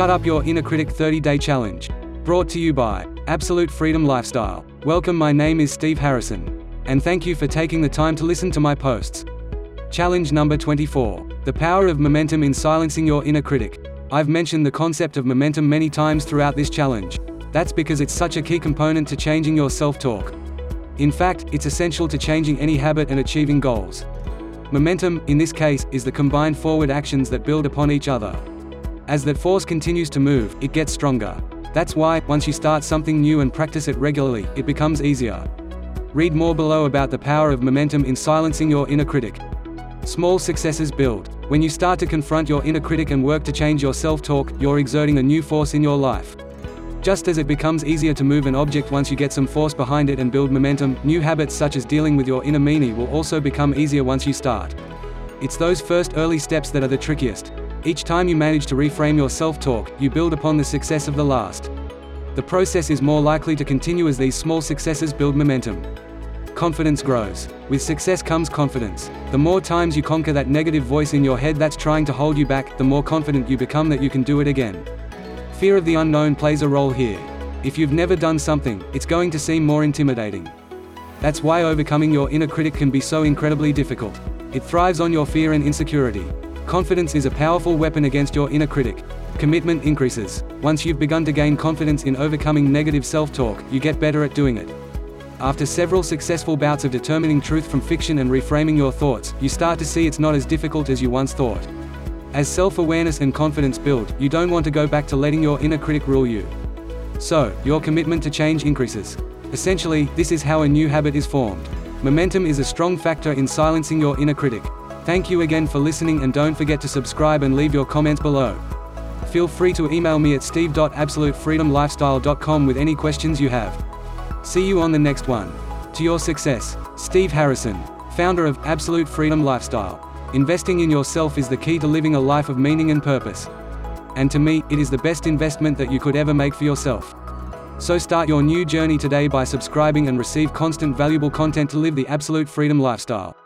Shut Up Your Inner Critic 30 Day Challenge. Brought to you by Absolute Freedom Lifestyle. Welcome, my name is Steve Harrison. And thank you for taking the time to listen to my posts. Challenge number 24 The Power of Momentum in Silencing Your Inner Critic. I've mentioned the concept of momentum many times throughout this challenge. That's because it's such a key component to changing your self talk. In fact, it's essential to changing any habit and achieving goals. Momentum, in this case, is the combined forward actions that build upon each other. As that force continues to move, it gets stronger. That's why, once you start something new and practice it regularly, it becomes easier. Read more below about the power of momentum in silencing your inner critic. Small successes build. When you start to confront your inner critic and work to change your self talk, you're exerting a new force in your life. Just as it becomes easier to move an object once you get some force behind it and build momentum, new habits such as dealing with your inner meanie will also become easier once you start. It's those first early steps that are the trickiest. Each time you manage to reframe your self talk, you build upon the success of the last. The process is more likely to continue as these small successes build momentum. Confidence grows. With success comes confidence. The more times you conquer that negative voice in your head that's trying to hold you back, the more confident you become that you can do it again. Fear of the unknown plays a role here. If you've never done something, it's going to seem more intimidating. That's why overcoming your inner critic can be so incredibly difficult. It thrives on your fear and insecurity. Confidence is a powerful weapon against your inner critic. Commitment increases. Once you've begun to gain confidence in overcoming negative self talk, you get better at doing it. After several successful bouts of determining truth from fiction and reframing your thoughts, you start to see it's not as difficult as you once thought. As self-awareness and confidence build, you don't want to go back to letting your inner critic rule you. So, your commitment to change increases. Essentially, this is how a new habit is formed. Momentum is a strong factor in silencing your inner critic. Thank you again for listening and don't forget to subscribe and leave your comments below. Feel free to email me at steve.absolutefreedomlifestyle.com with any questions you have. See you on the next one. To your success, Steve Harrison, founder of Absolute Freedom Lifestyle. Investing in yourself is the key to living a life of meaning and purpose. And to me, it is the best investment that you could ever make for yourself. So start your new journey today by subscribing and receive constant valuable content to live the absolute freedom lifestyle.